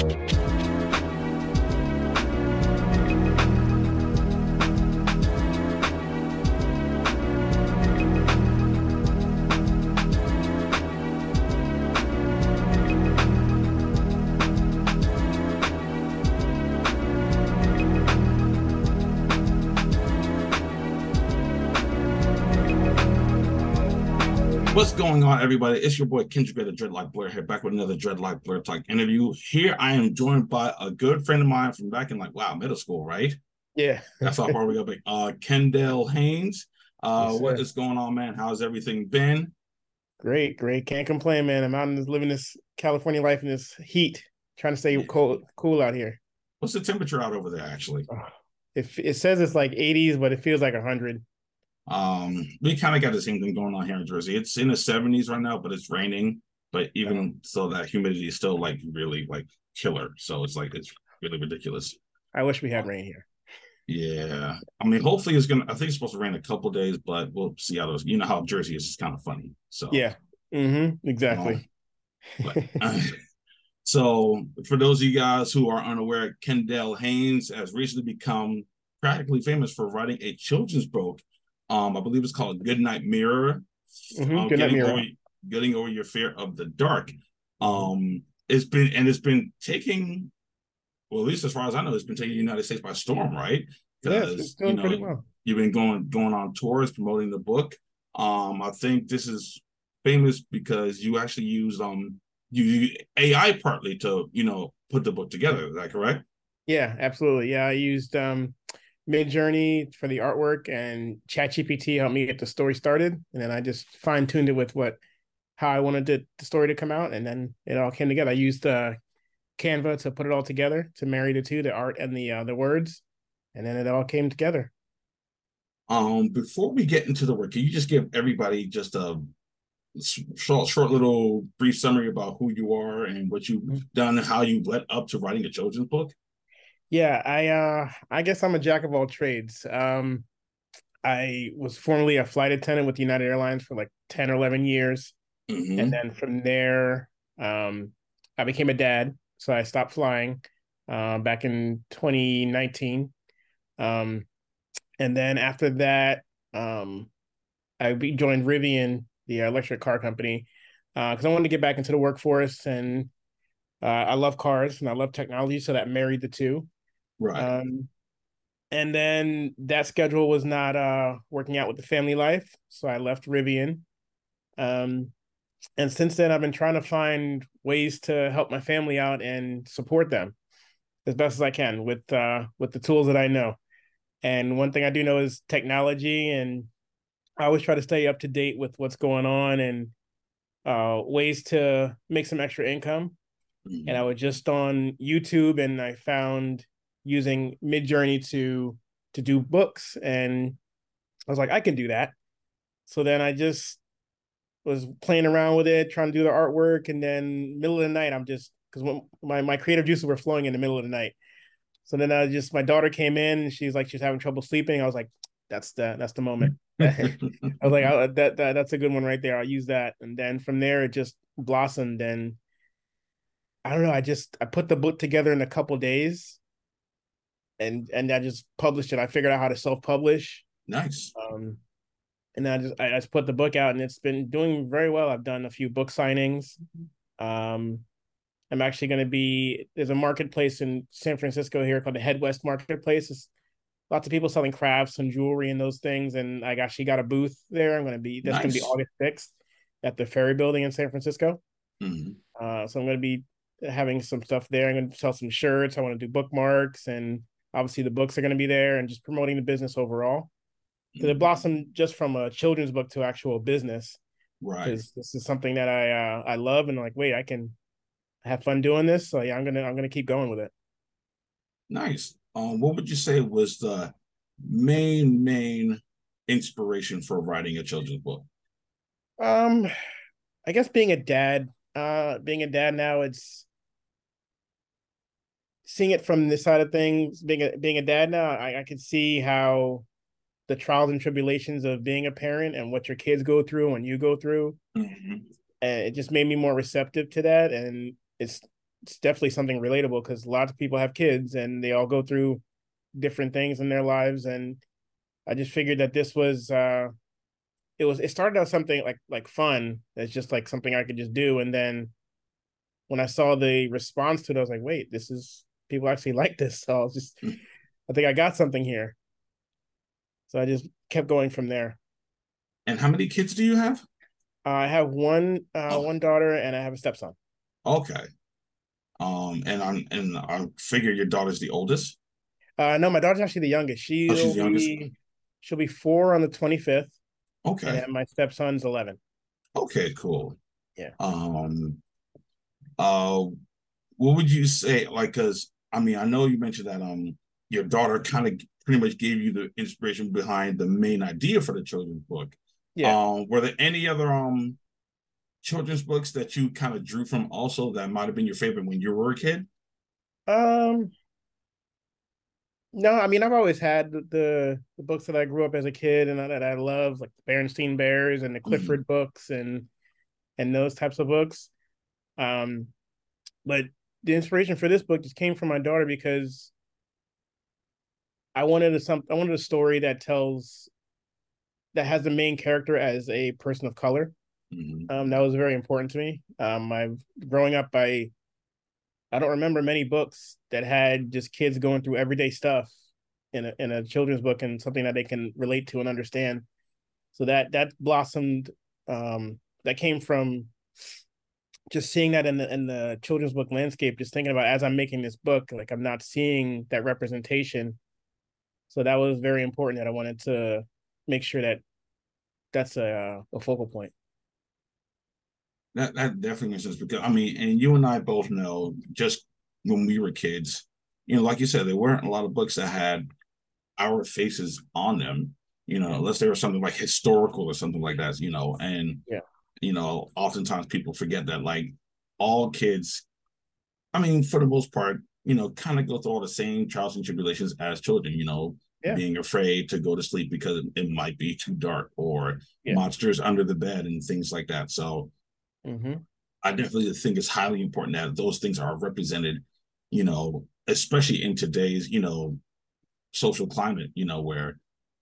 What's going on, everybody? It's your boy Kendrick the Dreadloc Blerd here, back with another Dreadloc Blerd Talk interview. Here I am joined by a good friend of mine from back in like wow, middle school, right? Yeah. That's how far we go back. Uh Kendell Haynes. Uh yes, what is going on, man? How's everything been? Great, great. Can't complain, man. I'm out and living this California life in this heat, trying to stay yeah. cold cool out here. What's the temperature out over there actually? It, it says it's like 80s, but it feels like 100. Um, we kind of got the same thing going on here in Jersey. It's in the 70s right now, but it's raining. But even so, that humidity is still like really like killer. So it's like it's really ridiculous. I wish we had rain here. Yeah, I mean, hopefully it's gonna. I think it's supposed to rain a couple days, but we'll see how those. You know how Jersey is. It's kind of funny. So yeah, mm-hmm. exactly. but, uh, so for those of you guys who are unaware, Kendell Haynes has recently become practically famous for writing a children's book um, I believe it's called Goodnight Mira. Mm-hmm. Um, Mira. Over, getting over your fear of the dark. Um, it's been and it's been taking, well, at least as far as I know, it's been taking the United States by storm, right? Because yeah, you know well. you've been going going on tours promoting the book. Um, I think this is famous because you actually use um you AI partly to you know put the book together. Is that correct? Yeah, absolutely. Yeah, I used um Midjourney for the artwork and ChatGPT helped me get the story started. And then I just fine tuned it with what how I wanted the, the story to come out, and then it all came together. I used uh, Canva to put it all together to marry the two, the art and the uh, the words, and then it all came together. Um, before we get into the work, can you just give everybody just a short, short little brief summary about who you are and what you've mm-hmm. done, and how you led up to writing a children's book? Yeah, I uh I guess I'm a jack of all trades. Um I was formerly a flight attendant with United Airlines for like 10 or 11 years. Mm-hmm. And then from there um I became a dad, so I stopped flying uh back in 2019. Um and then after that um I joined Rivian, the electric car company, uh, because uh, I wanted to get back into the workforce and uh, I love cars and I love technology, so that married the two. Right. Um, and then that schedule was not uh, working out with the family life, so I left Rivian. Um, and since then, I've been trying to find ways to help my family out and support them as best as I can with uh, with the tools that I know. And one thing I do know is technology, and I always try to stay up to date with what's going on and uh, ways to make some extra income. Mm-hmm. And I was just on YouTube, and I found using Midjourney to to do books, and I was like, I can do that. So then I just was playing around with it, trying to do the artwork, and then middle of the night, I'm just because my my creative juices were flowing in the middle of the night. So then I just my daughter came in, and she's like she's having trouble sleeping. I was like, that's the that's the moment. I was like, oh, that, that that's a good one right there. I'll use that, and then from there it just blossomed. And I don't know. I just I put the book together in a couple days, and and I just published it. I figured out how to self publish. Nice. Um, and I just I just put the book out, and it's been doing very well. I've done a few book signings. Um, I'm actually going to be there's a marketplace in San Francisco here called the Head West Marketplace. It's lots of people selling crafts and jewelry and those things, and I actually got a booth there. I'm going to be that's nice. going to be August sixth at the Ferry Building in San Francisco. Mm-hmm. Uh, so I'm going to be having some stuff there. I'm going to sell some shirts. I want to do bookmarks and obviously the books are going to be there and just promoting the business overall. Because it mm-hmm. blossomed just from a children's book to actual business? Right. Because this is something that i uh, i love and like wait i can have fun doing this? So yeah i'm gonna i'm gonna keep going with it. Nice. Um what would you say was the main main inspiration for writing a children's book? Um i guess being a dad uh being a dad now it's seeing it from this side of things, being a being a dad now, I, I can see how the trials and tribulations of being a parent and what your kids go through and you go through. Mm-hmm. And it just made me more receptive to that. And it's it's definitely something relatable because lots of people have kids and they all go through different things in their lives and i just figured that this was uh it was it started out something like like fun it's just like something i could just do and then when i saw the response to it i was like wait this is people actually like this so i was just hmm. i think i got something here so i just kept going from there and how many kids do you have uh, i have one uh oh. one daughter and i have a stepson okay um and i'm and i figure your daughter's the oldest uh no my daughter's actually the youngest she'll oh, she's the youngest. be she'll be four on the 25th Okay. And my stepson's 11. Okay, cool. Yeah. Um, uh, what would you say? Like, cause I mean, I know you mentioned that um your daughter kind of pretty much gave you the inspiration behind the main idea for the children's book. Yeah. Um, were there any other um children's books that you kind of drew from also that might have been your favorite when you were a kid? Um, no, I mean I've always had the the books that I grew up as a kid and that I love, like the Berenstain Bears and the mm-hmm. Clifford mm-hmm. books and and those types of books. Um, but the inspiration for this book just came from my daughter because I wanted a some I wanted a story that tells that has the main character as a person of color. Mm-hmm. Um, that was very important to me. Um, I've growing up, I I don't remember many books that had just kids going through everyday stuff in a in a children's book and something that they can relate to and understand. So that that blossomed um that came from just seeing that in the in the children's book landscape, just thinking about as I'm making this book, like I'm not seeing that representation. So that was very important that I wanted to make sure that that's a a focal point. That that definitely makes sense because I mean, and you and I both know just when we were kids, you know, like you said, there weren't a lot of books that had our faces on them, you know, unless they were something like historical or something like that, you know, and yeah, you know, oftentimes people forget that like all kids, I mean, for the most part, you know, kind of go through all the same trials and tribulations as children, you know, yeah. being afraid to go to sleep because it might be too dark or yeah. monsters under the bed and things like that. So Mm-hmm. I definitely think it's highly important that those things are represented, you know, especially in today's, you know, social climate, you know, where,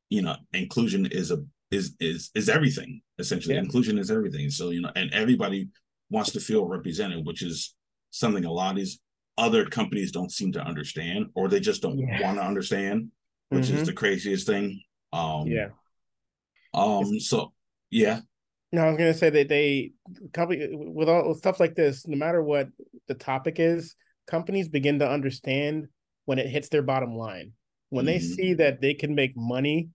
you know, inclusion is a is is is everything. Essentially, yeah. inclusion is everything. So, you know, and everybody wants to feel represented, which is something a lot of these other companies don't seem to understand, or they just don't yeah. want to understand, which mm-hmm. is the craziest thing. Um yeah. Um, so yeah, no, I was gonna say that they company with all with stuff like this, no matter what the topic is, companies begin to understand when it hits their bottom line. When mm-hmm. they see that they can make money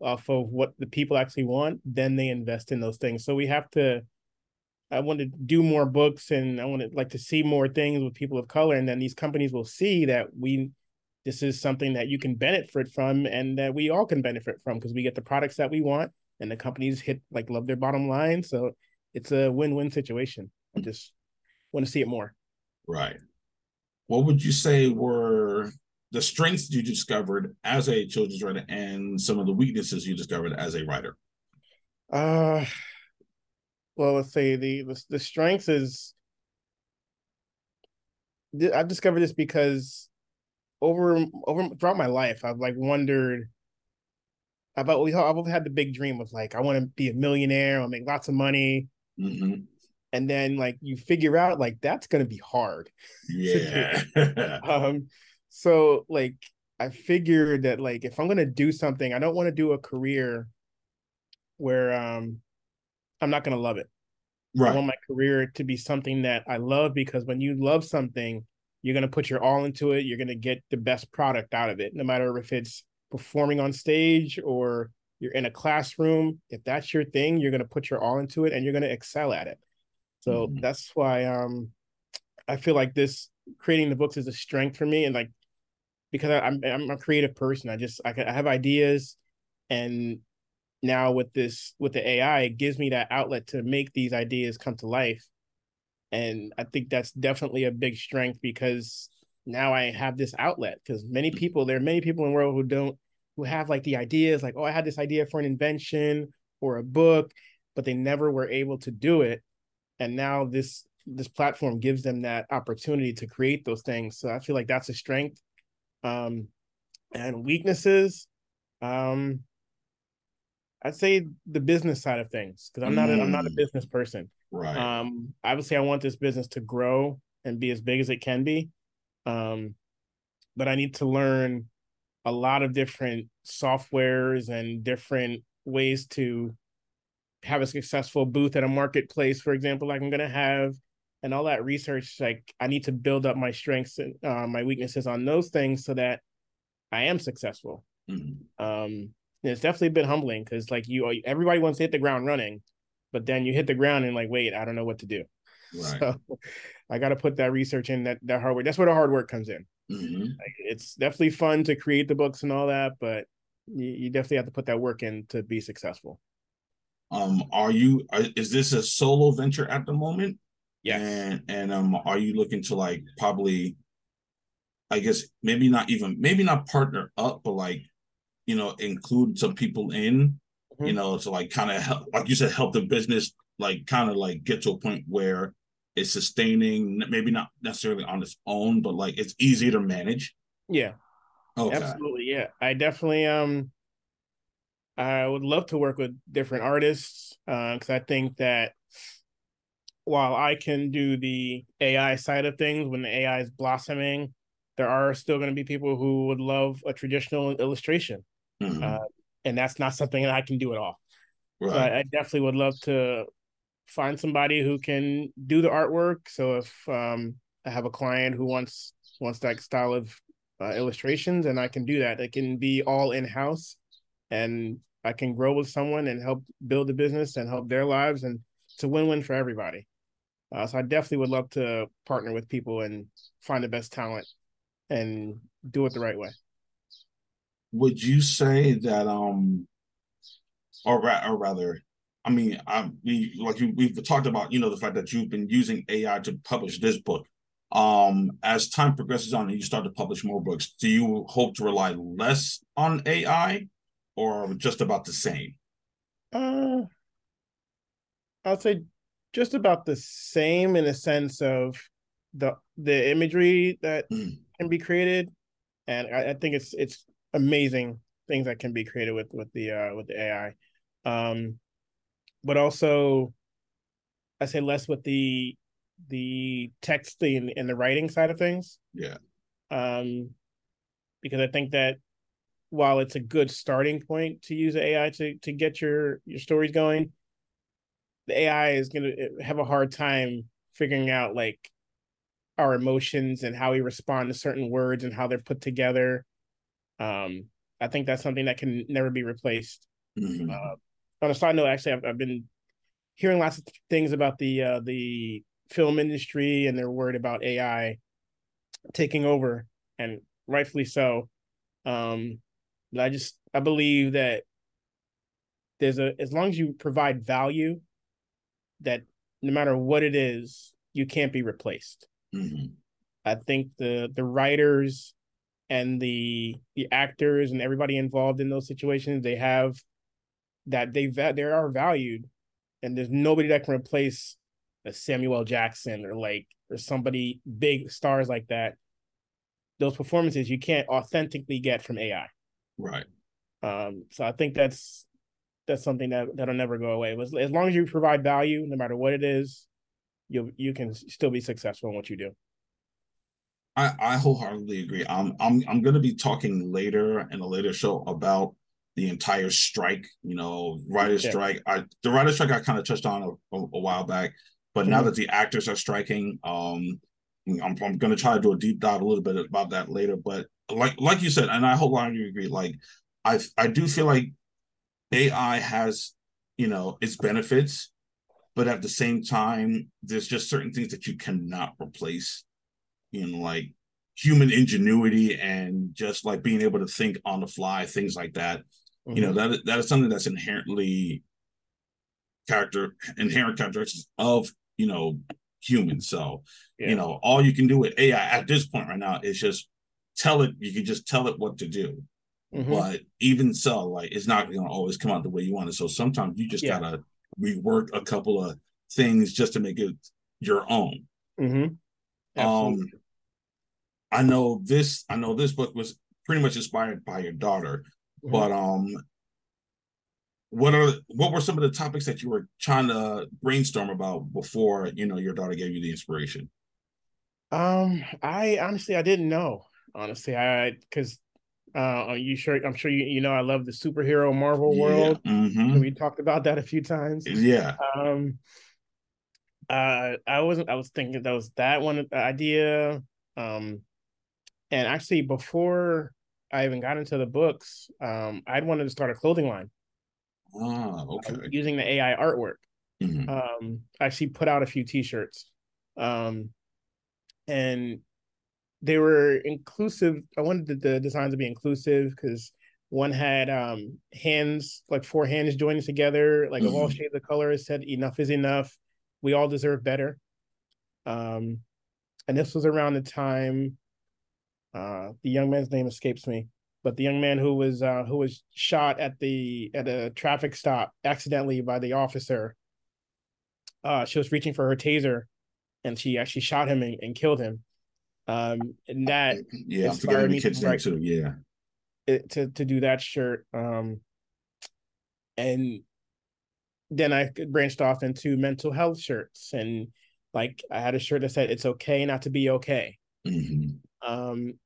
off of what the people actually want, then they invest in those things. So we have to I want to do more books and I want to like to see more things with people of color. And then these companies will see that we this is something that you can benefit from and that we all can benefit from because we get the products that we want and the companies hit like love their bottom line. So it's a win-win situation. I just want to see it more. Right. What would you say were the strengths you discovered as a children's writer and some of the weaknesses you discovered as a writer? Uh well, let's say the the, the strengths is I've discovered this because over over throughout my life, I've like wondered I've always, I've always had the big dream of like I want to be a millionaire, I want to make lots of money, mm-hmm. and then like you figure out like that's gonna be hard. Yeah. um. So like I figured that like if I'm gonna do something, I don't want to do a career where um I'm not gonna love it. Right. I want my career to be something that I love because when you love something, you're gonna put your all into it. You're gonna get the best product out of it, no matter if it's performing on stage or you're in a classroom, if that's your thing, you're going to put your all into it and you're going to excel at it. So mm-hmm. that's why um I feel like this creating the books is a strength for me and like because I, am I'm, I'm a creative person. I just I, I have ideas and now with this with the AI, it gives me that outlet to make these ideas come to life. And I think that's definitely a big strength because now I have this outlet because many people, there are many people in the world who don't, who have like the ideas, like, oh, I had this idea for an invention or a book, but they never were able to do it. And now this this platform gives them that opportunity to create those things. So I feel like that's a strength. Um, and weaknesses, um, I'd say the business side of things because I'm not a, I'm not a mm. business person. Right. Um, obviously, I want this business to grow and be as big as it can be. Um, but I need to learn a lot of different softwares and different ways to have a successful booth at a marketplace, for example, like I'm going to have, and all that research. Like I need to build up my strengths and uh, my weaknesses on those things so that I am successful. Mm-hmm. Um, it's definitely been humbling because like you, everybody wants to hit the ground running, but then you hit the ground and like, wait, I don't know what to do. Right. So I got to put that research in that that hard work. That's where the hard work comes in. Mm-hmm. Like, it's definitely fun to create the books and all that, but you, you definitely have to put that work in to be successful. Um, are you? Is this a solo venture at the moment? Yeah. And and um, are you looking to like probably, I guess maybe not even maybe not partner up, but like, you know, include some people in, mm-hmm. you know, to like kind of help, like you said, help the business like kind of like get to a point where it's sustaining, maybe not necessarily on its own, but like it's easy to manage. Yeah. Okay. Absolutely. Yeah. I definitely um I would love to work with different artists uh, because uh, I think that while I can do the AI side of things when the AI is blossoming, there are still going to be people who would love a traditional illustration, mm-hmm. uh, and that's not something that I can do at all. Right. So I, I, definitely would love to find somebody who can do the artwork. So if um, I have a client who wants wants that style of uh, illustrations, and I can do that. It can be all in house, and I can grow with someone and help build the business and help their lives, and it's a win win for everybody. Uh, so I definitely would love to partner with people and find the best talent and do it the right way. Would you say that um or, ra- or rather I mean, I we like you, we've talked about, you know, the fact that you've been using AI to publish this book. Um, as time progresses on and you start to publish more books, do you hope to rely less on AI or just about the same? Uh, I'd say just about the same in a sense of the the imagery that can be created, and I, I, think it's it's amazing things that can be created with with the uh, with the AI. Um, but also I say less with the the texting and the writing side of things. Yeah. Um, because I think that while it's a good starting point to use AI to to get your your stories going, the AI is going to have a hard time figuring out like our emotions and how we respond to certain words and how they're put together. Um, I think that's something that can never be replaced. Mm-hmm. Uh, on a side note, actually, I've, I've been hearing lots of things about the uh, the film industry, and they're worried about AI taking over, and rightfully so. Um, but I just I believe that there's a as long as you provide value, that no matter what it is, you can't be replaced. Mm-hmm. I think the the writers and the the actors and everybody involved in those situations they have that they they are valued, and there's nobody that can replace a Samuel Jackson or like or somebody big stars like that. Those performances you can't authentically get from AI. Right. Um. So I think that's that's something that that'll never go away. As, as long as you provide value, no matter what it is, you you can still be successful in what you do. I, I wholeheartedly agree. I'm I'm I'm going to be talking later in a later show about the entire strike, you know, writer's yeah. strike. I, the writer's strike I kind of touched on a, a, a while back, but mm-hmm. now that the actors are striking, um, I'm, I'm going to try to do a deep dive a little bit about that later. But like like you said, and I I agree, like I I do feel like AI has you know its benefits, but at the same time, there's just certain things that you cannot replace. You know, like human ingenuity and just like being able to think on the fly, things like that. Mm-hmm. You know mm-hmm. that that is something that's inherently character inherent characteristics of you know humans. So yeah. you know all you can do with AI at this point right now is just tell it. You can just tell it what to do. Mm-hmm. But even so, like it's not going to always come out the way you want it. So sometimes you just yeah. gotta rework a couple of things just to make it your own. Mm-hmm. Um, I know this. I know this book was pretty much inspired by your daughter, mm-hmm. but um, what are what were some of the topics that you were trying to brainstorm about before you know your daughter gave you the inspiration? Um, I honestly I didn't know. Honestly, I because uh, you sure? I'm sure you you know I love the superhero Marvel yeah. world. Mm-hmm. We talked about that a few times. Yeah. Um. Uh, I wasn't. I was thinking that was that one idea. Um, and actually, before I even got into the books, um, I'd wanted to start a clothing line. Ah, okay. Um, using the AI artwork. Mm-hmm. Um, I actually put out a few T-shirts. Um, and they were inclusive. I wanted the designs to be inclusive because one had um hands, like four hands joining together, like mm-hmm. of all mm-hmm. shades of color. It said enough is enough. We all deserve better. Um, and this was around the time uh the young man's name escapes me, but the young man who was uh who was shot at the at a traffic stop accidentally by the officer. Uh she was reaching for her taser and she actually shot him and, and killed him. Um, and that yeah, inspired me to, write, too. Yeah, it, to to do that shirt. Um, and then I branched off into mental health shirts, and like I had a shirt that said "It's okay not to be okay." Mm-hmm. Um,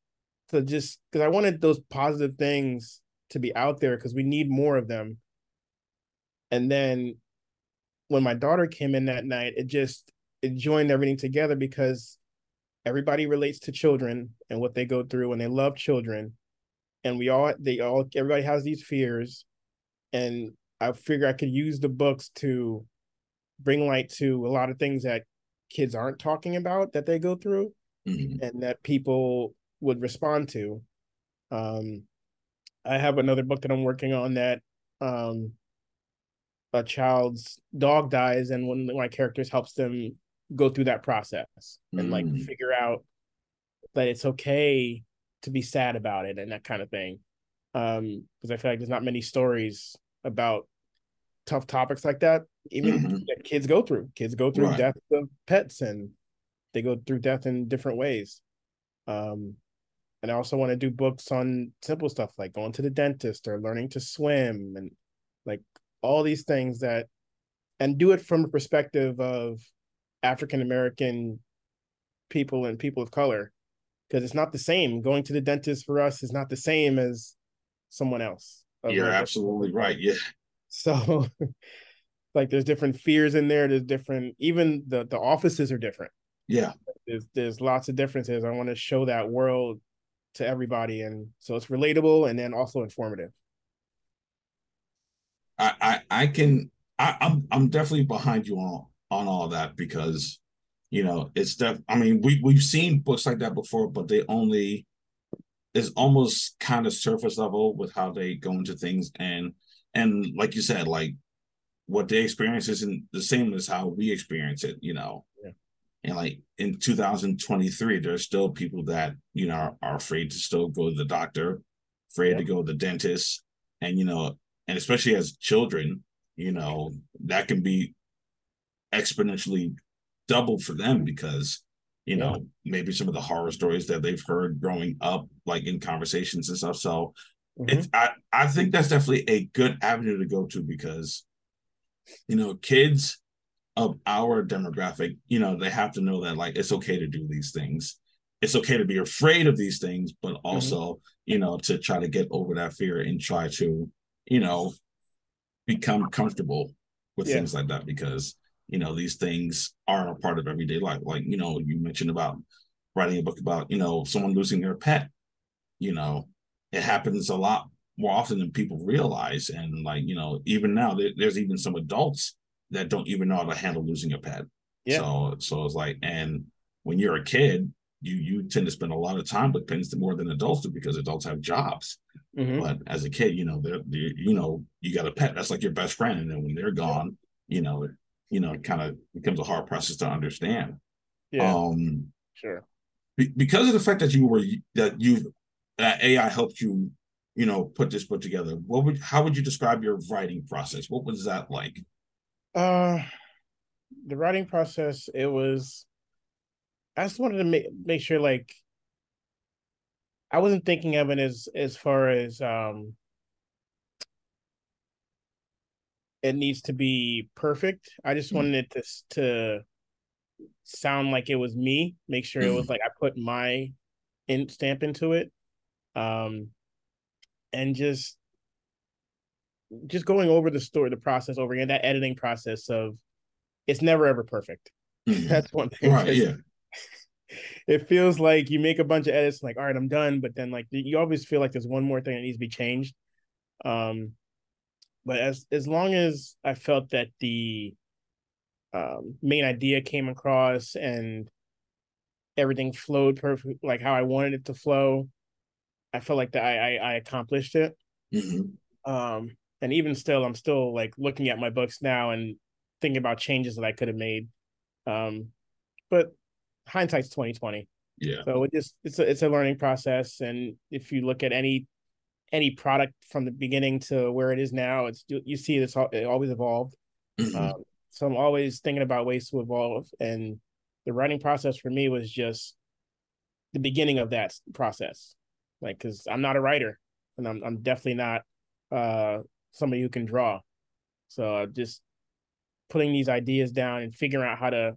so just because I wanted those positive things to be out there because we need more of them. And then when my daughter came in that night, it just it joined everything together because everybody relates to children and what they go through and they love children. And we all they all everybody has these fears. And i figure i could use the books to bring light to a lot of things that kids aren't talking about that they go through mm-hmm. and that people would respond to. Um i have another book that i'm working on that um a child's dog dies and one of my characters helps them go through that process and like mm. figure out that it's okay to be sad about it and that kind of thing. Um, because I feel like there's not many stories about tough topics like that, even mm-hmm. that kids go through. Kids go through right. death of pets and they go through death in different ways. Um, and I also want to do books on simple stuff like going to the dentist or learning to swim and like all these things that and do it from a perspective of African American people and people of color because it's not the same. Going to the dentist for us is not the same as someone else. You're absolutely right. Yeah. So like there's different fears in there. There's different even the the offices are different. Yeah. There's there's lots of differences. I want to show that world to everybody and so it's relatable and then also informative. I I, I can I, I'm I'm definitely behind you on on all that because you know it's def i mean we, we've seen books like that before but they only is almost kind of surface level with how they go into things and and like you said like what they experience isn't the same as how we experience it you know yeah. and like in 2023 there's still people that you know are, are afraid to still go to the doctor afraid yeah. to go to the dentist and you know and especially as children you know that can be exponentially double for them because you know yeah. maybe some of the horror stories that they've heard growing up like in conversations and stuff so mm-hmm. it's i i think that's definitely a good avenue to go to because you know kids of our demographic you know they have to know that like it's okay to do these things it's okay to be afraid of these things but mm-hmm. also mm-hmm. you know to try to get over that fear and try to you know become comfortable with yeah. things like that because you know these things are a part of everyday life. Like you know you mentioned about writing a book about you know someone losing their pet you know it happens a lot more often than people realize. And like you know even now there, there's even some adults that don't even know how to handle losing a pet. Yeah. so so it's like and when you're a kid you you tend to spend a lot of time with pets more than adults do because adults have jobs. Mm-hmm. but as a kid you know they're, they're, you know you got a pet that's like your best friend. And then when they're gone you know you know, it kind of becomes a hard process to understand. Yeah. Um, sure. Be, because of the fact that you were that you that AI helped you, you know, put this book together. What would how would you describe your writing process? What was that like? Uh, the writing process, it was I just wanted to make make sure like I wasn't thinking of it as as far as um it needs to be perfect. I just mm. wanted it to to sound like it was me. Make sure it was like I put my in stamp into it, um, and just just going over the story, the process over again, that editing process of it's never ever perfect. Mm. That's one thing. Right, yeah. it feels like you make a bunch of edits, like, all right, I'm done. But then like you always feel like there's one more thing that needs to be changed. Um, but as as long as I felt that the um, main idea came across and everything flowed perfect, like how I wanted it to flow, I felt like that I I, I accomplished it. Mm-hmm. Um, and even still, I'm still like looking at my books now and thinking about changes that I could have made. Um, but hindsight's 2020. Yeah. So it just it's a it's a learning process, and if you look at any any product from the beginning to where it is now, it's you see it's it always evolved. Mm-hmm. Um, so I'm always thinking about ways to evolve, and the writing process for me was just the beginning of that process. Like, because I'm not a writer, and I'm I'm definitely not uh somebody who can draw. So just putting these ideas down and figuring out how to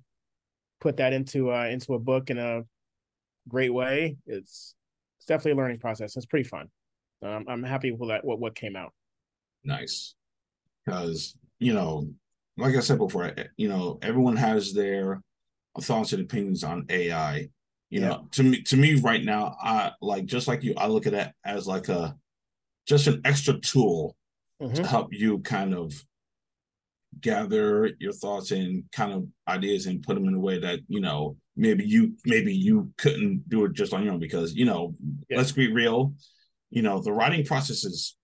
put that into uh into a book in a great way. It's it's definitely a learning process. It's pretty fun. Um, I'm happy with that. What what came out. Nice, because you know, like I said before, eh, you know, everyone has their thoughts and opinions on AI. You yeah. know, to me, to me, right now, I like just like you, I look at it as like a just an extra tool mm-hmm. to help you kind of gather your thoughts and kind of ideas and put them in a way that you know maybe you maybe you couldn't do it just on your own because you know yeah. let's be real you know the writing process is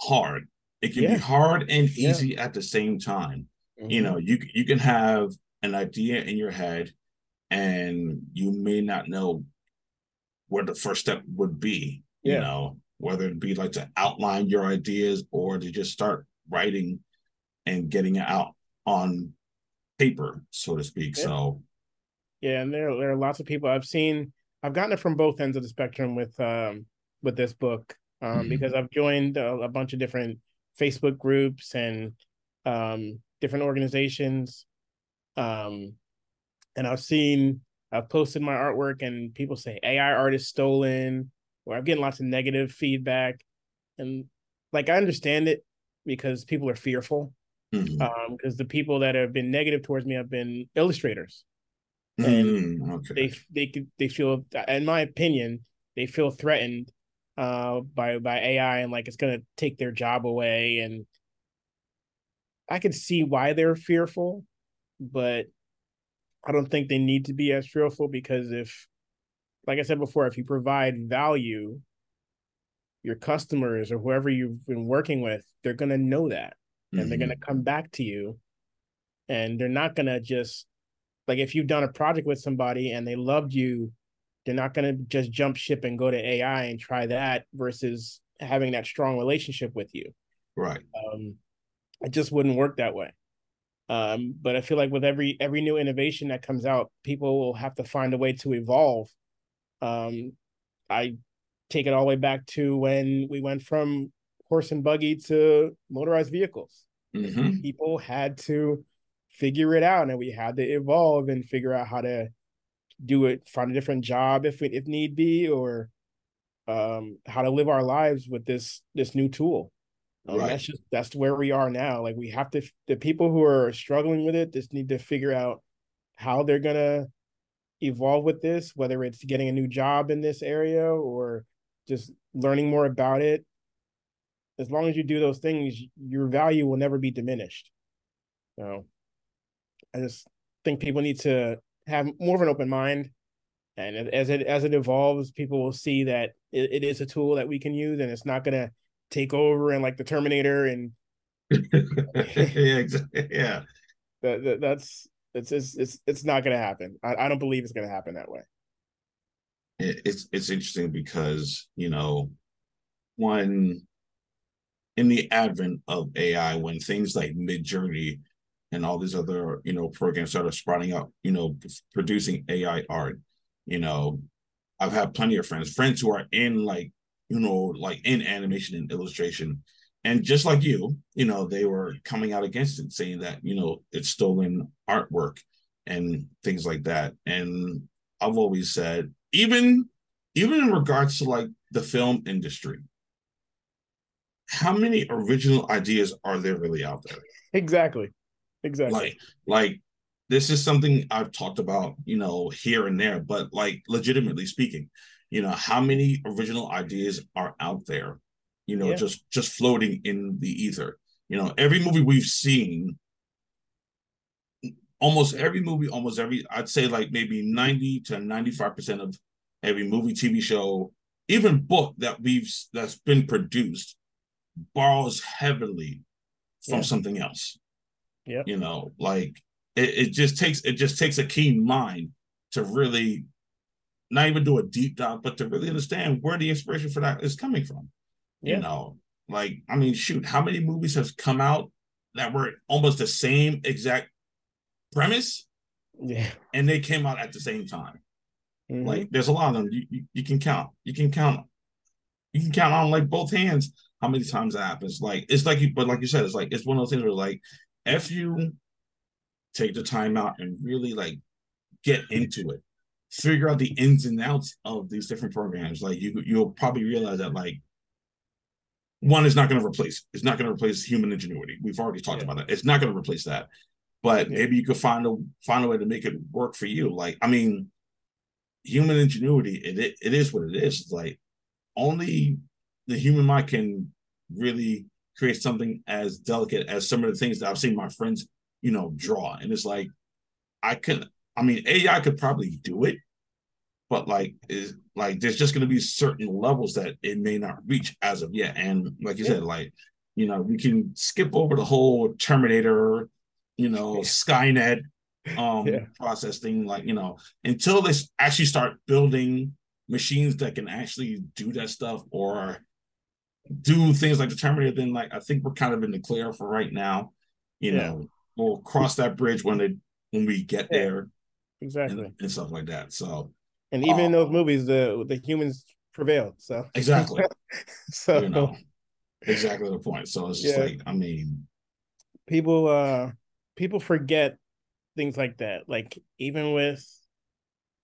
hard it can yeah. be hard and easy yeah. at the same time mm-hmm. you know you you can have an idea in your head and you may not know where the first step would be yeah. you know whether it be like to outline your ideas or to just start writing and getting it out on paper so to speak so yeah and there, there are lots of people i've seen i've gotten it from both ends of the spectrum with um with this book um, mm-hmm. because I've joined a, a, bunch of different Facebook groups and um, different organizations. Um, and I've seen, I've posted my artwork and people say AI art is stolen, or I'm getting lots of negative feedback. And like, I understand it because people are fearful. Because mm-hmm. um, the people that have been negative towards me have been illustrators. And mm, okay. they they they feel, in my opinion, they feel threatened uh by by AI and like it's gonna take their job away and I can see why they're fearful, but I don't think they need to be as fearful because if like I said before, if you provide value, your customers or whoever you've been working with, they're gonna know that. Mm-hmm. And they're gonna mm-hmm. come back to you and they're not gonna just like if you've done a project with somebody and they loved you they're not going to just jump ship and go to AI and try that versus having that strong relationship with you. Right. Um, it just wouldn't work that way. Um, but I feel like with every every new innovation that comes out, people will have to find a way to evolve. Um, I take it all the way back to when we went from horse and buggy to motorized vehicles. Mm-hmm. People had to figure it out, and we had to evolve and figure out how to do it, find a different job if if need be, or um, how to live our lives with this this new tool. Um, right. That's just that's where we are now. Like we have to the people who are struggling with it just need to figure out how they're gonna evolve with this, whether it's getting a new job in this area or just learning more about it. As long as you do those things, your value will never be diminished. So I just think people need to have more of an open mind. And as it as it evolves people will see that it, it is a tool that we can use and it's not going to take over and like the terminator and yeah exactly yeah. That, that, that's it's it's it's, it's not going to happen. I, I don't believe it's going to happen that way. It's it's interesting because you know when in the advent of ai when things like Midjourney and all these other you know programs that are sprouting up you know producing ai art you know. I've had plenty of friends friends who are in like you know like in animation and illustration. And just like you you know they were coming out against it saying that you know it's stolen artwork and things like that. And i've always said even even in regards to like the film industry how many original ideas are there really out there? Exactly exactly like like this is something i've talked about you know here and there but like legitimately speaking you know how many original ideas are out there you know yeah. just just floating in the ether you know every movie we've seen almost every movie almost every i'd say like maybe 90 to 95 percent of every movie tv show even book that we've that's been produced borrows heavily from yeah. something else yeah you know like it, it just takes it just takes a keen mind to really not even do a deep dive but to really understand where the inspiration for that is coming from. Yeah. you know like i mean shoot how many movies have come out that were almost the same exact premise? Yeah. And they came out at the same time. Mm-hmm. like there's a lot of them. You, you, you can count you can count you can count on like both hands how many times that happens. Like it's like you but like you said it's like it's one of those things where like if you take the time out and really like get into it figure out the ins and outs of these different programs like you you'll probably realize that like one is not going to replace it's not going to replace human ingenuity. We've already talked yeah. about that. It's not going to replace that. But yeah. maybe you could find a find a way to make it work for you. Like i mean human ingenuity it, it, it is what it is. It's like only the human mind can really create something as delicate as some of the things that i've seen my friends you know draw and it's like i could i mean ai could probably do it but like is like there's just going to be certain levels that it may not reach as of yet and like you yeah. said like you know we can skip over the whole terminator you know yeah. skynet um yeah. process thing like you know until they actually start building machines that can actually do that stuff or do things like the terminator then like i think we're kind of in the clear for right now you know we'll cross that bridge when it when we get there exactly and, and stuff like that so and even in those movies, the the humans prevailed. So exactly. so you know, exactly the point. So it's just yeah. like, I mean, people uh people forget things like that. Like even with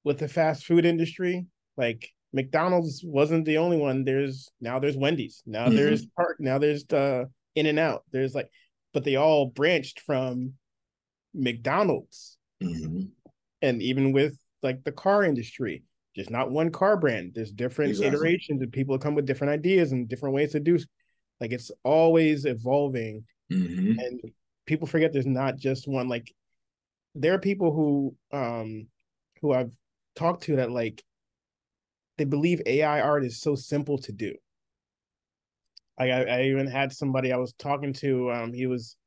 with the fast food industry, like McDonald's wasn't the only one. There's now there's Wendy's. Now mm-hmm. there's Park. Now there's the In and Out. There's like, but they all branched from McDonald's. Mm-hmm. And even with like the car industry. Just not one car brand. There's different exactly. iterations and people come with different ideas and different ways to do like it's always evolving. Mm-hmm. And people forget there's not just one like there are people who um who I've talked to that like they believe AI art is so simple to do. Like I, I even had somebody I was talking to, um, he was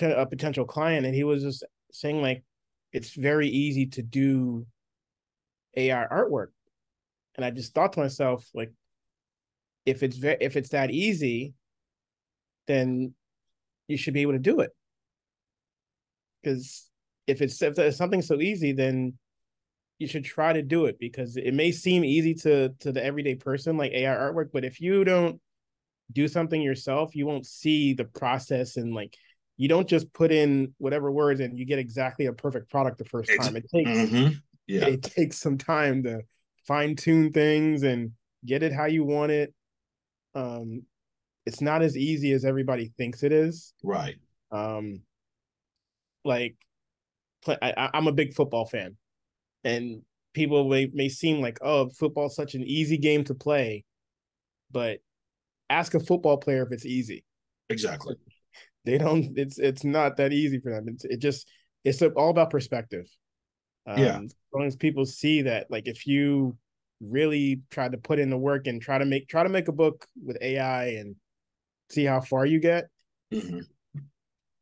a potential client, and he was just saying like it's very easy to do AI artwork. And I just thought to myself, like, if it's ve- if it's that easy, then you should be able to do it. Because if it's if something so easy, then you should try to do it because it may seem easy to to the everyday person like AI artwork, but if you don't do something yourself, you won't see the process and like you don't just put in whatever words and you get exactly a perfect product the first time. It takes mm-hmm. yeah. it takes some time to fine tune things and get it how you want it. Um, it's not as easy as everybody thinks it is. Right. Um, like, I, I'm a big football fan, and people may may seem like, oh, football's such an easy game to play, but ask a football player if it's easy. Exactly they don't it's it's not that easy for them it's it just it's all about perspective um, yeah as long as people see that like if you really try to put in the work and try to make try to make a book with ai and see how far you get mm-hmm.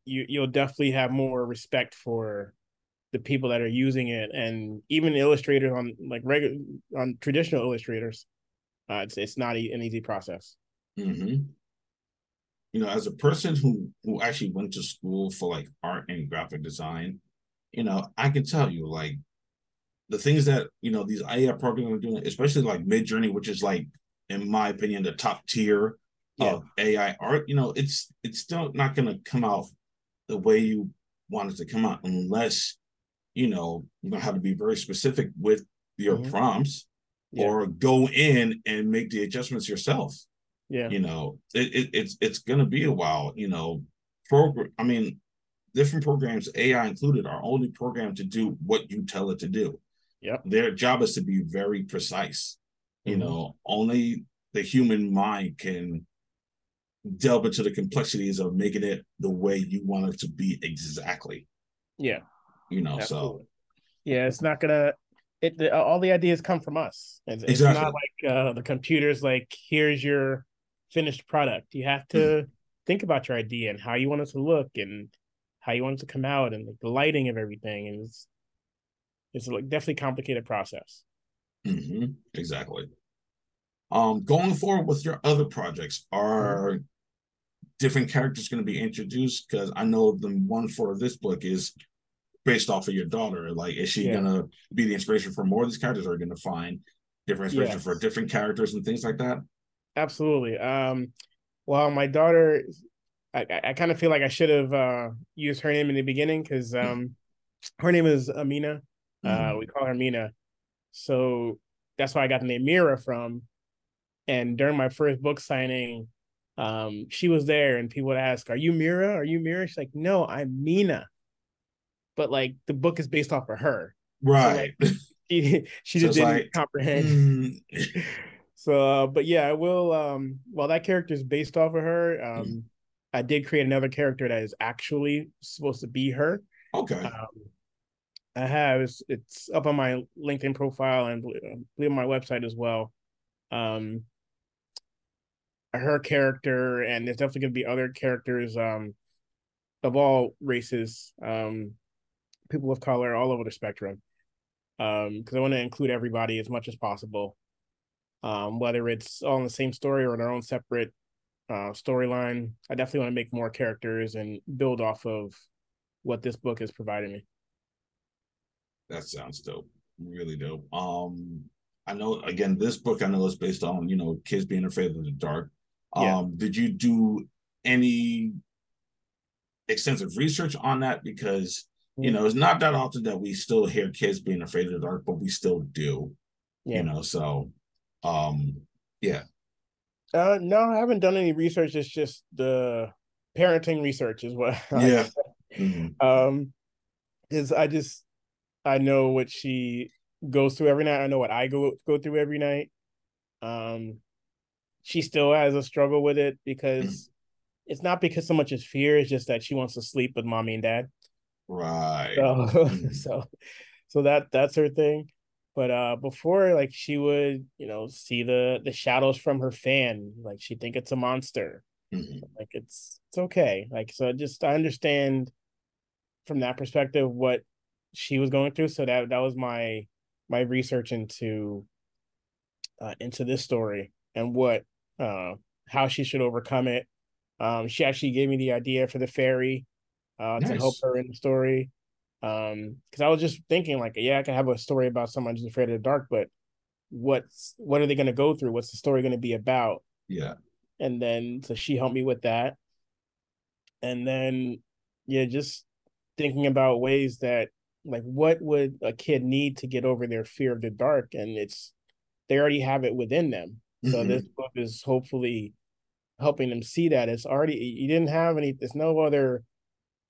you you'll definitely have more respect for the people that are using it and even illustrators on like regular on traditional illustrators uh, it's it's not an easy process mm-hmm. you know, as a person who who actually went to school for like art and graphic design, you know, I can tell you like the things that you know these AI programs are doing, especially like Midjourney, which is like, in my opinion, the top tier yeah. of AI art. You know, it's it's still not going to come out the way you want it to come out unless you know you're gonna have to be very specific with your mm-hmm. prompts yeah. or go in and make the adjustments yourself. Yeah. You know it, it, it's it's gonna be a while you know. Program i mean different programs ai included are only programmed to do what you tell it to do. Yeah their job is to be very precise. Mm-hmm. you know only the human mind can delve into the complexities of making it the way you want it to be exactly. Yeah you know Absolutely. so yeah it's not gonna it the, all the ideas come from us it's, exactly. it's not like uh, the computers like here's your finished product. You have to mm-hmm. think about your idea and how you want it to look and how you want it to come out and like the lighting of everything. And it's it's like definitely complicated process. Mm-hmm. Exactly. Um, going forward with your other projects, are mm-hmm. different characters going to be introduced? Because I know the one for this book is based off of your daughter. Like, is she yeah. to be the inspiration for more of these characters? Or are going to find different inspiration yes. for different characters and things like that? absolutely. Um, well, my daughter, I, I kind of feel like I should have uh, used her name in the beginning because hmm. um, her name is Amina. Uh, mm-hmm. we call her Mina. So that's why I got the name Mira from. And during my first book signing, um, she was there and people would ask, Are you Mira? Are you Mira? She's like, No, I'm Mina. But like the book is based off of her. Right. So, like, she, she so just didn't like, comprehend. Mm. So, uh, but yeah, I will. Um, well, that character is based off of her. Um, mm. I did create another character that is actually supposed to be her. Okay. Um, I have it's, it's, up on my LinkedIn profile and I believe on my website as well. Um, her character, and there's definitely going to be other characters um, of all races, um, people of color, all over the spectrum. Um, because I want to include everybody as much as possible um, whether it's all in the same story or in their own separate uh, storyline. I definitely want to make more characters and build off of what this book has provided me. That sounds dope. Really dope. Um, I know again, this book I know is based on, you know, kids being afraid of the dark. Um, yeah. did you do any extensive research on that? Because you mm. know, it's not that often that we still hear kids being afraid of the dark, but we still do. Yeah. You know, so um, yeah. Uh, no, I haven't done any research. It's just the parenting research is what. Yeah. Mm-hmm. Um, is I just I know what she goes through every night. I know what I go go through every night. Um, she still has a struggle with it because mm-hmm. it's not because so much as fear. It's just that she wants to sleep with mommy and dad. Right. So, mm-hmm. so, so that that's her thing. But uh before like she would, you know, see the the shadows from her fan, like she think it's a monster. Mm-hmm. Like it's it's okay. Like so just I understand from that perspective what she was going through. So that that was my my research into uh into this story and what uh how she should overcome it. Um she actually gave me the idea for the fairy uh nice. to help her in the story. Um, because I was just thinking, like, yeah, I can have a story about someone who's afraid of the dark, but what's what are they going to go through? What's the story going to be about? Yeah. And then so she helped me with that, and then yeah, just thinking about ways that like what would a kid need to get over their fear of the dark, and it's they already have it within them. So mm-hmm. this book is hopefully helping them see that it's already you didn't have any. There's no other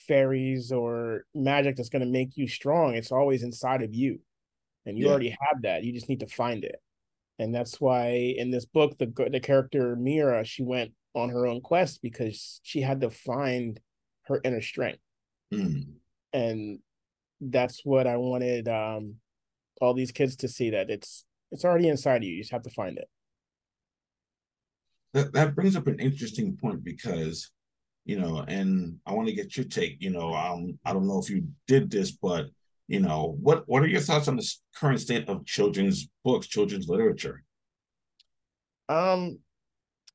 fairies or magic that's going to make you strong. It's always inside of you. And you yeah. already have that. You just need to find it. And that's why in this book, the the character Mira, she went on her own quest because she had to find her inner strength. Mm. And that's what I wanted um, all these kids to see that it's it's already inside of you. You just have to find it. That that brings up an interesting point because you know, and I want to get your take. You know, um, I don't know if you did this, but you know, what what are your thoughts on the current state of children's books, children's literature? Um,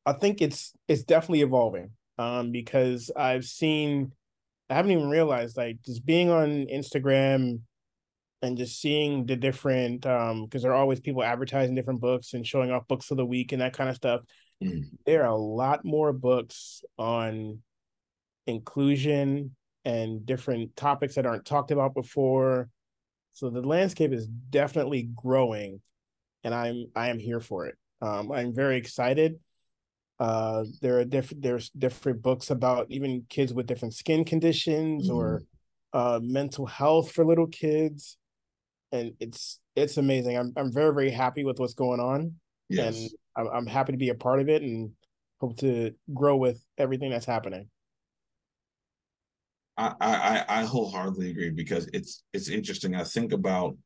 I think it's it's definitely evolving. um, because I've seen, I haven't even realized like just being on Instagram and just seeing the different, um, because there are always people advertising different books and showing off books of the week and that kind of stuff. Mm. There are a lot more books on inclusion and different topics that aren't talked about before. So the landscape is definitely growing, and I'm I am here for it. Um, I'm very excited. Uh, there are different there's different books about even kids with different skin conditions mm-hmm. or uh, mental health for little kids, and it's it's amazing. I'm I'm very very happy with what's going on, yes. and I'm, I'm happy to be a part of it, and hope to grow with everything that's happening. I, I I wholeheartedly agree because it's it's interesting. I think about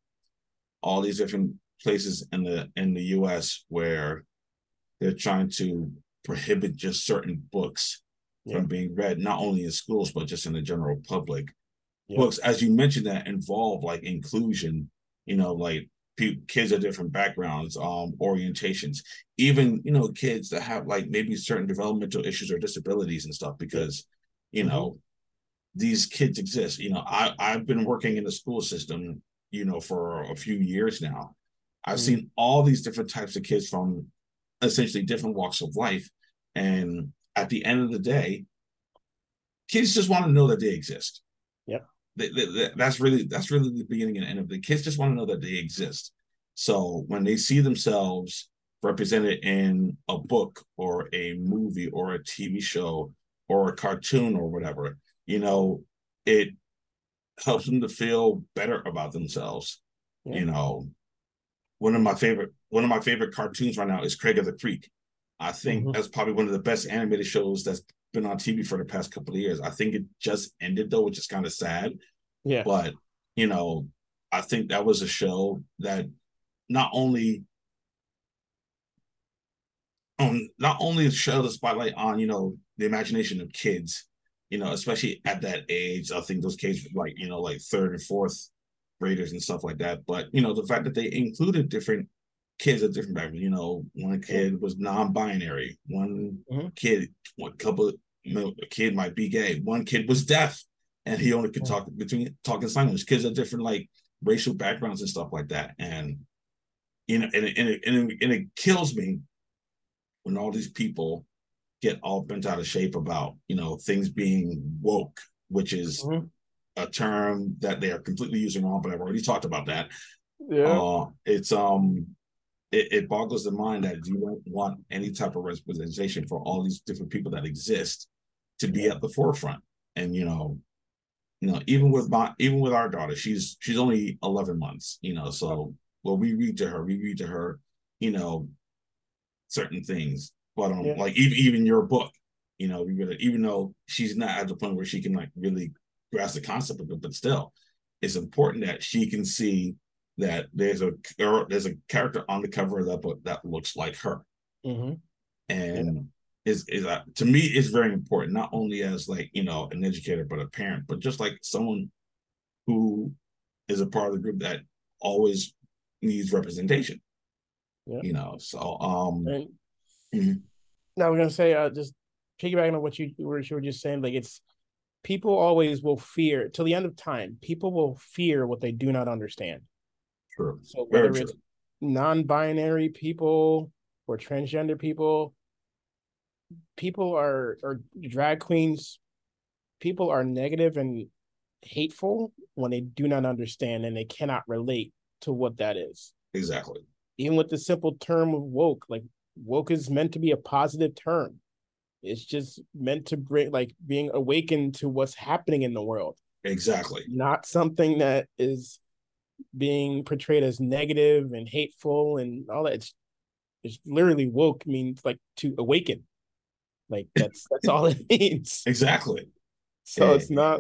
all these different places in the in the U.S. where they're trying to prohibit just certain books yeah. from being read, not only in schools but just in the general public. Yeah. Books, as you mentioned, that involve like inclusion. You know, like kids of different backgrounds, um, orientations, even you know kids that have like maybe certain developmental issues or disabilities and stuff. Because you mm-hmm. know these kids exist. You know, I I've been working in the school system, you know, for a few years now. I've mm-hmm. seen all these different types of kids from essentially different walks of life, and at the end of the day, kids just want to know that they exist. Yep. They, they, they, that's really that's really the beginning and end of the kids just want to know that they exist. So when they see themselves represented in a book or a movie or a TV show or a cartoon or whatever, you know, it helps them to feel better about themselves. Yeah. You know, one of my favorite one of my favorite cartoons right now is Craig of the Creek. I think mm-hmm. that's probably one of the best animated shows that's been on TV for the past couple of years. I think it just ended though, which is kind of sad. Yeah. But you know, I think that was a show that not only um not only show the spotlight on, you know, the imagination of kids, you know, especially at that age. I think those kids like, you know, like third and fourth graders and stuff like that. But, you know, the fact that they included different kids of different backgrounds, you know, one kid was non-binary, one mm-hmm. kid, one couple, you know, a kid might be gay, one kid was deaf and he only could talk between talking sign language. Kids of different like racial backgrounds and stuff like that. And you know, and, and, it, and, it, and it kills me when all these people get all bent out of shape about you know things being woke, which is mm-hmm. a term that they are completely using wrong. But I've already talked about that. Yeah, uh, it's um, it, it boggles the mind that you don't want any type of representation for all these different people that exist to be at the forefront. And you know, you know, even with my even with our daughter, she's she's only 11 months, you know, so well, we read to her, we read to her, you know, certain things but um, yeah. like even even your book, you know, even though she's not at the point where she can like really grasp the concept of it, but still, it's important that she can see that there's a there's a character on the cover of that book that looks like her, mm-hmm. and yeah. is is uh, to me is very important not only as like you know an educator but a parent, but just like someone who is a part of the group that always needs representation. Yeah. You know, so um, and Mm-hmm. Now we're gonna say uh, just piggybacking on what you were, you were just saying, like it's people always will fear till the end of time. People will fear what they do not understand. True. So whether Very it's true. non-binary people or transgender people, people are or drag queens, people are negative and hateful when they do not understand and they cannot relate to what that is. Exactly. Even with the simple term of woke, like woke is meant to be a positive term. It's just meant to bring like being awakened to what's happening in the world. Exactly. Not something that is being portrayed as negative and hateful and all that. It's, it's literally woke means like to awaken. Like that's that's all it means. Exactly. So yeah. it's not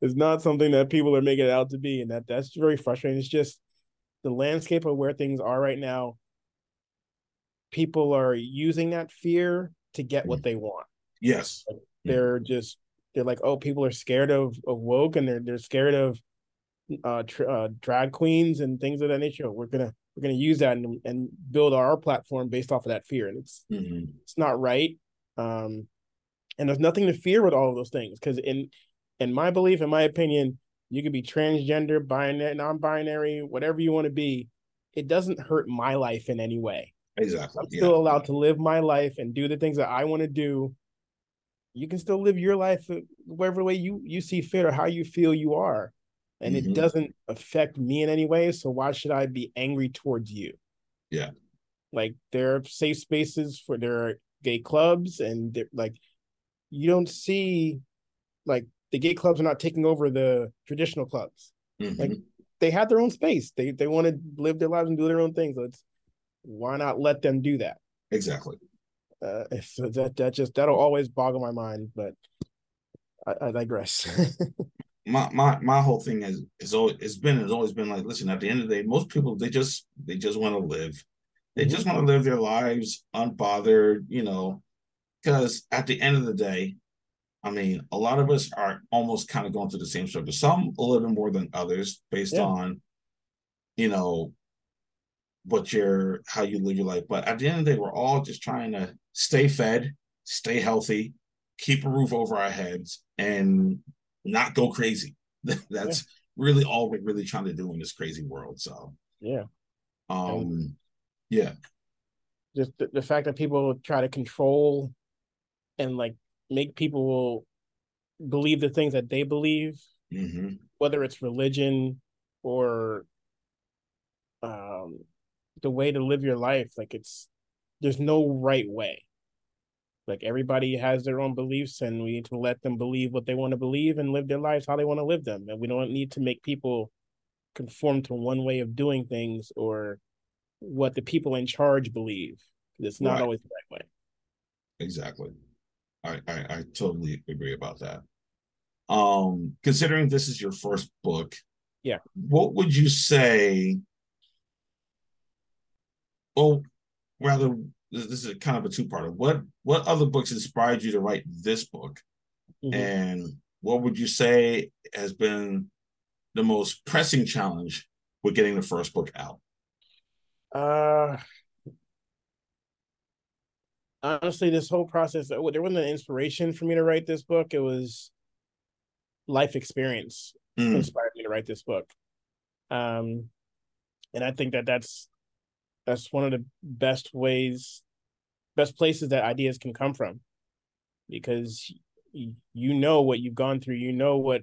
it's not something that people are making it out to be, and that that's very frustrating. It's just the landscape of where things are right now people are using that fear to get what mm. they want. Yes. Like they're just they're like, oh, people are scared of, of woke and they're they're scared of uh, tr- uh, drag queens and things of that nature. We're gonna we're gonna use that and, and build our platform based off of that fear, and it's mm-hmm. it's not right. Um, And there's nothing to fear with all of those things because in in my belief, in my opinion, you could be transgender, binary, non-binary, whatever you want to be. It doesn't hurt my life in any way. Exactly. I'm still yeah. allowed to live my life and do the things that I want to do. You can still live your life whatever way you you see fit or how you feel you are, and mm-hmm. it doesn't affect me in any way. So why should I be angry towards you? Yeah. Like there are safe spaces for their gay clubs, and like you don't see like the gay clubs are not taking over the traditional clubs. Mm-hmm. Like they have their own space. They they want to live their lives and do their own things. So it's why not let them do that? Exactly. Uh, so that that just that'll always boggle my mind, but I, I digress. my my my whole thing is is always it's been has always been like listen at the end of the day most people they just they just want to live they mm-hmm. just want to live their lives unbothered you know because at the end of the day I mean, a lot of us are almost kind of going through the same struggle. Some a little bit more than others, based yeah. on, you know, what your how you live your life. But at the end of the day, we're all just trying to stay fed, stay healthy, keep a roof over our heads, and not go crazy. That's yeah. really all we're really trying to do in this crazy world. So yeah, um, yeah. Just the, the fact that people try to control and like make people believe the things that they believe, mm-hmm. whether it's religion or um, the way to live your life. Like it's there's no right way. Like everybody has their own beliefs, and we need to let them believe what they want to believe and live their lives how they want to live them. And we don't need to make people conform to one way of doing things or what the people in charge believe. It's not right. always the right way. Exactly. I, I, I totally agree about that. Um, considering this is your first book, yeah, what would you say? Well, rather, this is kind of a two-parter. What what other books inspired you to write this book, mm-hmm. and what would you say has been the most pressing challenge with getting the first book out? Uh, honestly, this whole process, there wasn't an inspiration for me to write this book. It was life experience mm. inspired me to write this book. Um, and I think that that's that's one of the best ways, best places that ideas can come from, because you know what you've gone through, you know what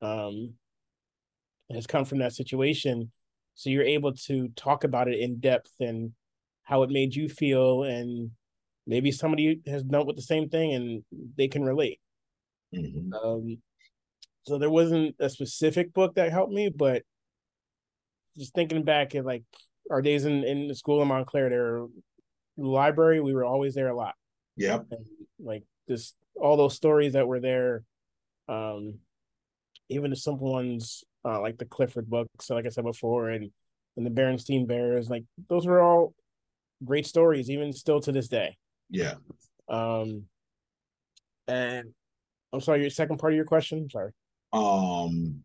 um has come from that situation, so you're able to talk about it in depth and how it made you feel and maybe somebody has dealt with the same thing and they can relate. Mm-hmm. Um, so there wasn't a specific book that helped me, but just thinking back at like our days in, in the school in Montclair, there the library, we were always there a lot. Yep. And like this all those stories that were there, um, even the simple ones uh, like the Clifford books, like I said before, and and the Berenstein Bears, like those were all great stories, even still to this day. Yeah. Um, and I'm sorry, your second part of your question. sorry. Um,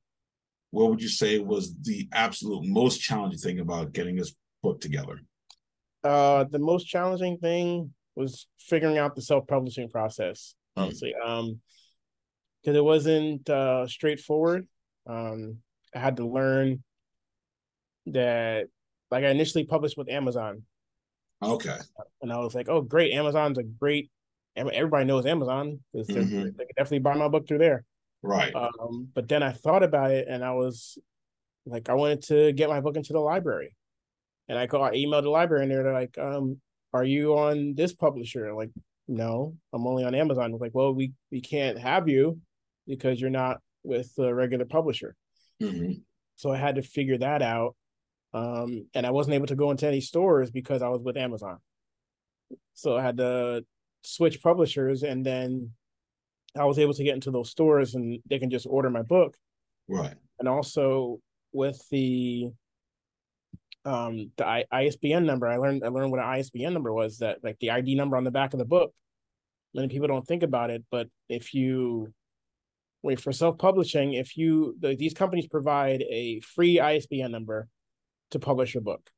what would you say was the absolute most challenging thing about getting this book together? Uh, the most challenging thing was figuring out the self-publishing process. Hmm. Honestly, mm. um, because it wasn't uh straightforward. Um, I had to learn that, like, I initially published with Amazon, Okay. And I was like, oh, great. Amazon's a great, everybody knows Amazon. Mm-hmm. They can definitely buy my book through there. Right. Um, but then I thought about it and I was like, I wanted to get my book into the library. And I called, I emailed the library and they're like, um, are you on this publisher? Like, no, I'm only on Amazon. I was like, well, we, we can't have you because you're not with the regular publisher. Mm-hmm. So I had to figure that out. Um, and I wasn't able to go into any stores because I was with Amazon. So I had to switch publishers and then I was able to get into those stores and they can just order my book. Right. And also with the um the I- ISBN number, I learned I learned what an ISBN number was that like the ID number on the back of the book. Many people don't think about it, but if you wait for self-publishing, if you the, these companies provide a free ISBN number to publish a book.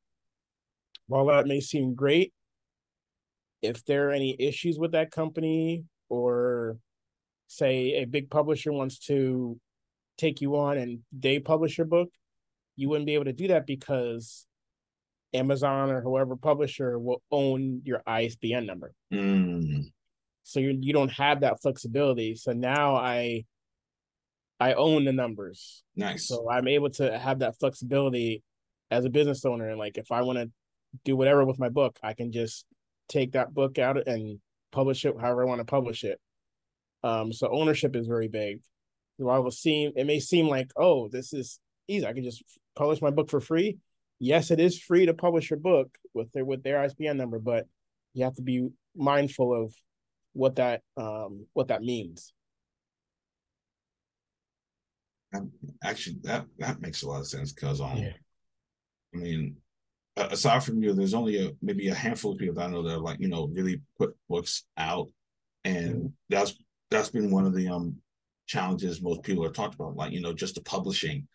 While that may seem great, if there are any issues with that company or say a big publisher wants to take you on and they publish your book, you wouldn't be able to do that because Amazon or whoever publisher will own your ISBN number. Mm. So you you don't have that flexibility. So now I I own the numbers. Nice. So I'm able to have that flexibility as a business owner. And like if I want to do whatever with my book, I can just take that book out and publish it however I want to publish it. Um, so ownership is very big. So I will seem it may seem like, oh, this is easy. I can just publish my book for free. Yes, it is free to publish your book with their with their ISBN number, but you have to be mindful of what that um what that means. Actually, that that makes a lot of sense because um, Yeah. I mean, aside from you, there's only a maybe a handful of people that I know that are like you know really put books out, and Mhm. that's that's been one of the um challenges most people are talked about, like you know just the publishing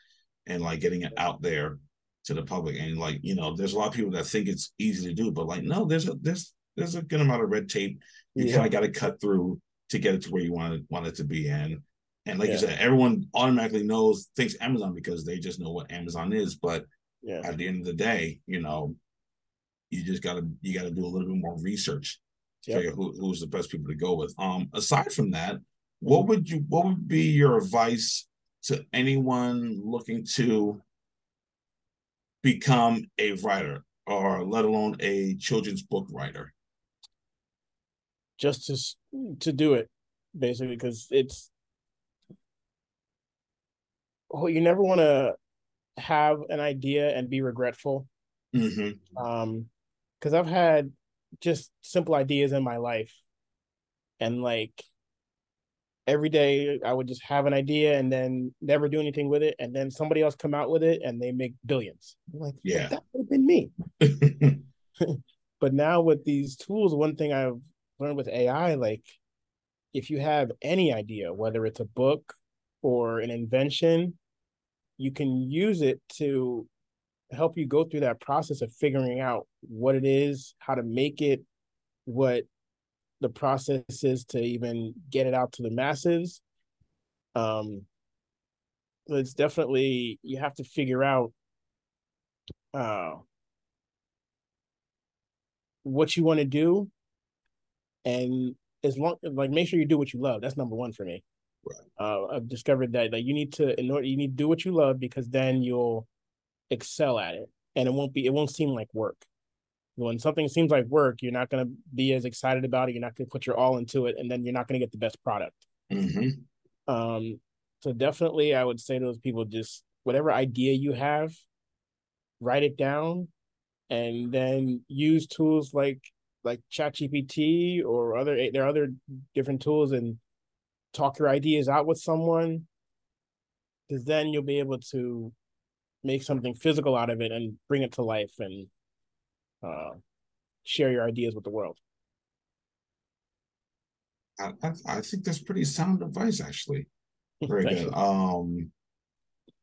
and like getting it out there to the public, and like you know there's a lot of people that think it's easy to do, but like no, there's a there's there's a good amount of red tape you Yeah. kind of got to cut through to get it to where you want it want it to be, and and like Yeah. you said, everyone automatically knows thinks Amazon because they just know what Amazon is, but Yeah. at the end of the day, you know, you just gotta you gotta do a little bit more research to Yep. figure who, who's the best people to go with. Um, aside from that, what would you what would be your advice to anyone looking to become a writer or let alone a children's book writer? Just to to do it, basically, because it's oh, you never want to have an idea and be regretful. Mm-hmm. um because i've had just simple ideas in my life. And like every day i would just have an idea and then never do anything with it. And then somebody else come out with it and they make billions. I'm like Yeah. that would have been me. But now with these tools one thing i've learned with ai like if you have any idea whether it's a book or an invention you can use it to help you go through that process of figuring out what it is, how to make it, what the process is to even get it out to the masses. Um, it's definitely you have to figure out uh, what you want to do, and as long like make sure you do what you love. That's number one for me. Right. Uh, I've discovered that like you need to in order you need to do what you love because then you'll excel at it and it won't be it won't seem like work. When something seems like work you're not going to be as excited about it you're not going to put your all into it and then you're not going to get the best product. Hmm um so definitely i would say to those people just whatever idea you have write it down and then use tools like like ChatGPT or other there are other different tools and talk your ideas out with someone because then you'll be able to make something physical out of it and bring it to life and uh, share your ideas with the world. I, I, I think that's pretty sound advice, actually. Very good. you. Um,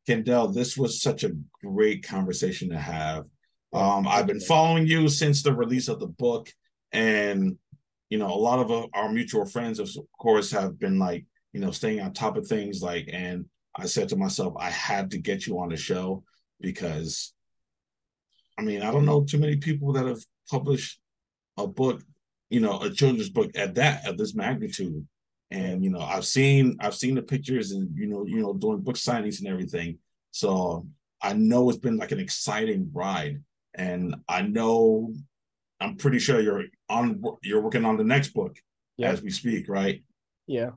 Kendell, this was such a great conversation to have. Um, I've been following you since the release of the book, and you know, a lot of uh, our mutual friends, of course, have been like, you know, staying on top of things. Like, and I said to myself, I had to get you on the show because, I mean, I don't know too many people that have published a book, you know, a children's book at that at this magnitude. And you know, I've seen I've seen the pictures and you know, you know, doing book signings and everything. So I know it's been like an exciting ride. And I know I'm pretty sure you're on you're working on the next book Yeah. as we speak, right? Yeah,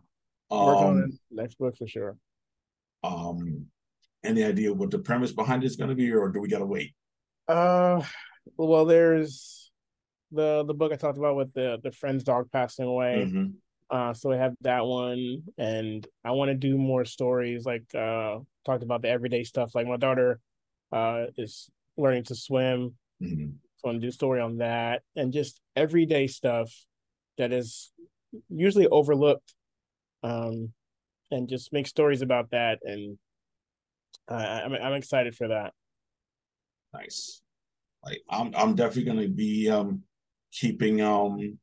working on Um, the next book for sure. um any idea what the premise behind it's gonna be, or do we gotta wait? Uh, well, there's the the book I talked about with the the friend's dog passing away. Mhm. Uh, so I have that one, and I want to do more stories. Like uh, talked about the everyday stuff. Like my daughter, uh, is learning to swim. Mhm. So I want to do a story on that, and just everyday stuff that is usually overlooked. Um, and just make stories about that, and uh, I'm I'm excited for that. Nice. Like I'm I'm definitely gonna be um keeping um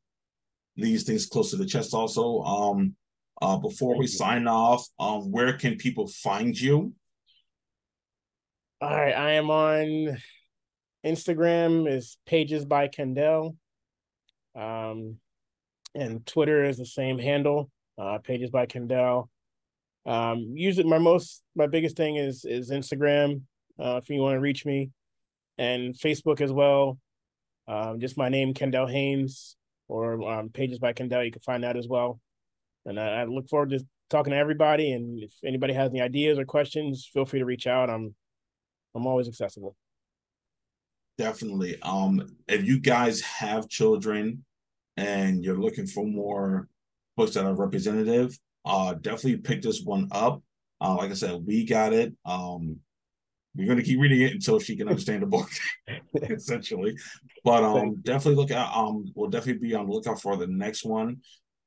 these things close to the chest also. Um, uh, before Thank we you. sign off, um, where can people find you? All right, I am on Instagram is pages by Kendell. Um, and Twitter is the same handle, uh, pages by Kendell. Um, usually my most my biggest thing is is Instagram, uh, if you want to reach me, and Facebook as well. Um, just my name, Kendell Haynes, or um, pages by Kendell. You can find that as well. And I, I look forward to talking to everybody. And if anybody has any ideas or questions, feel free to reach out. I'm I'm always accessible. Definitely. Um, if you guys have children and you're looking for more books that are representative, uh, definitely pick this one up. Uh, like I said, we got it. Um, we're going to keep reading it until she can understand the book, essentially. But um, definitely look at um, we'll definitely be on the lookout for the next one.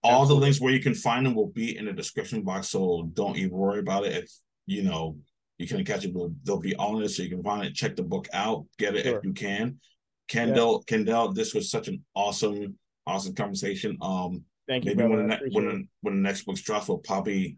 All Absolutely. the links where you can find them will be in the description box, so don't even worry about it. If you know you can catch it, but they'll be on it, so you can find it. Check the book out, get it sure. if you can. Kendell, yeah. Kendell, this was such an awesome, awesome conversation. Um, Thank you. Maybe when the, ne- when, the, when the next book's dropped, we'll probably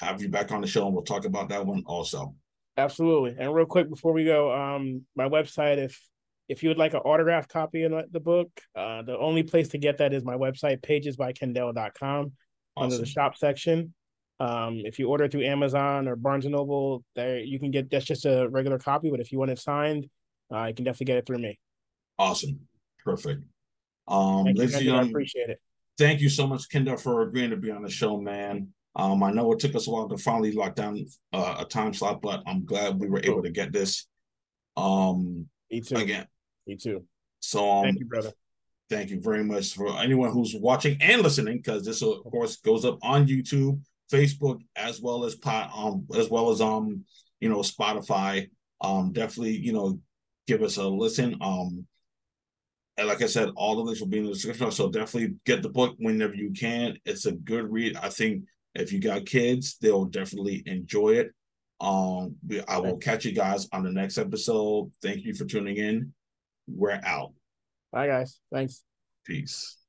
have you back on the show and we'll talk about that one also. Absolutely. And real quick before we go, um, my website, if if you would like an autographed copy of the book, uh, the only place to get that is my website, pagesbykendell.com, awesome. under the shop section. Um, if you order through Amazon or Barnes and Noble, there you can get that's just a regular copy. But if you want it signed, uh, you can definitely get it through me. Awesome, perfect. Um, Thank you, I appreciate it. Thank you so much, Kendell, for agreeing to be on the show, man. Um, I know it took us a while to finally lock down uh, a time slot, but I'm glad we were able to get this. Um, Me too. Again. Me too. So um, thank you, brother. Thank you very much for anyone who's watching and listening, because this of course goes up on YouTube, Facebook, as well as pot um as well as um you know Spotify. Um, definitely you know give us a listen. Um, and like I said, all the links will be in the description. So definitely get the book whenever you can. It's a good read. I think if you got kids, they'll definitely enjoy it. Um, I will catch you guys on the next episode. Thank you for tuning in. We're out. Bye, guys. Thanks. Peace.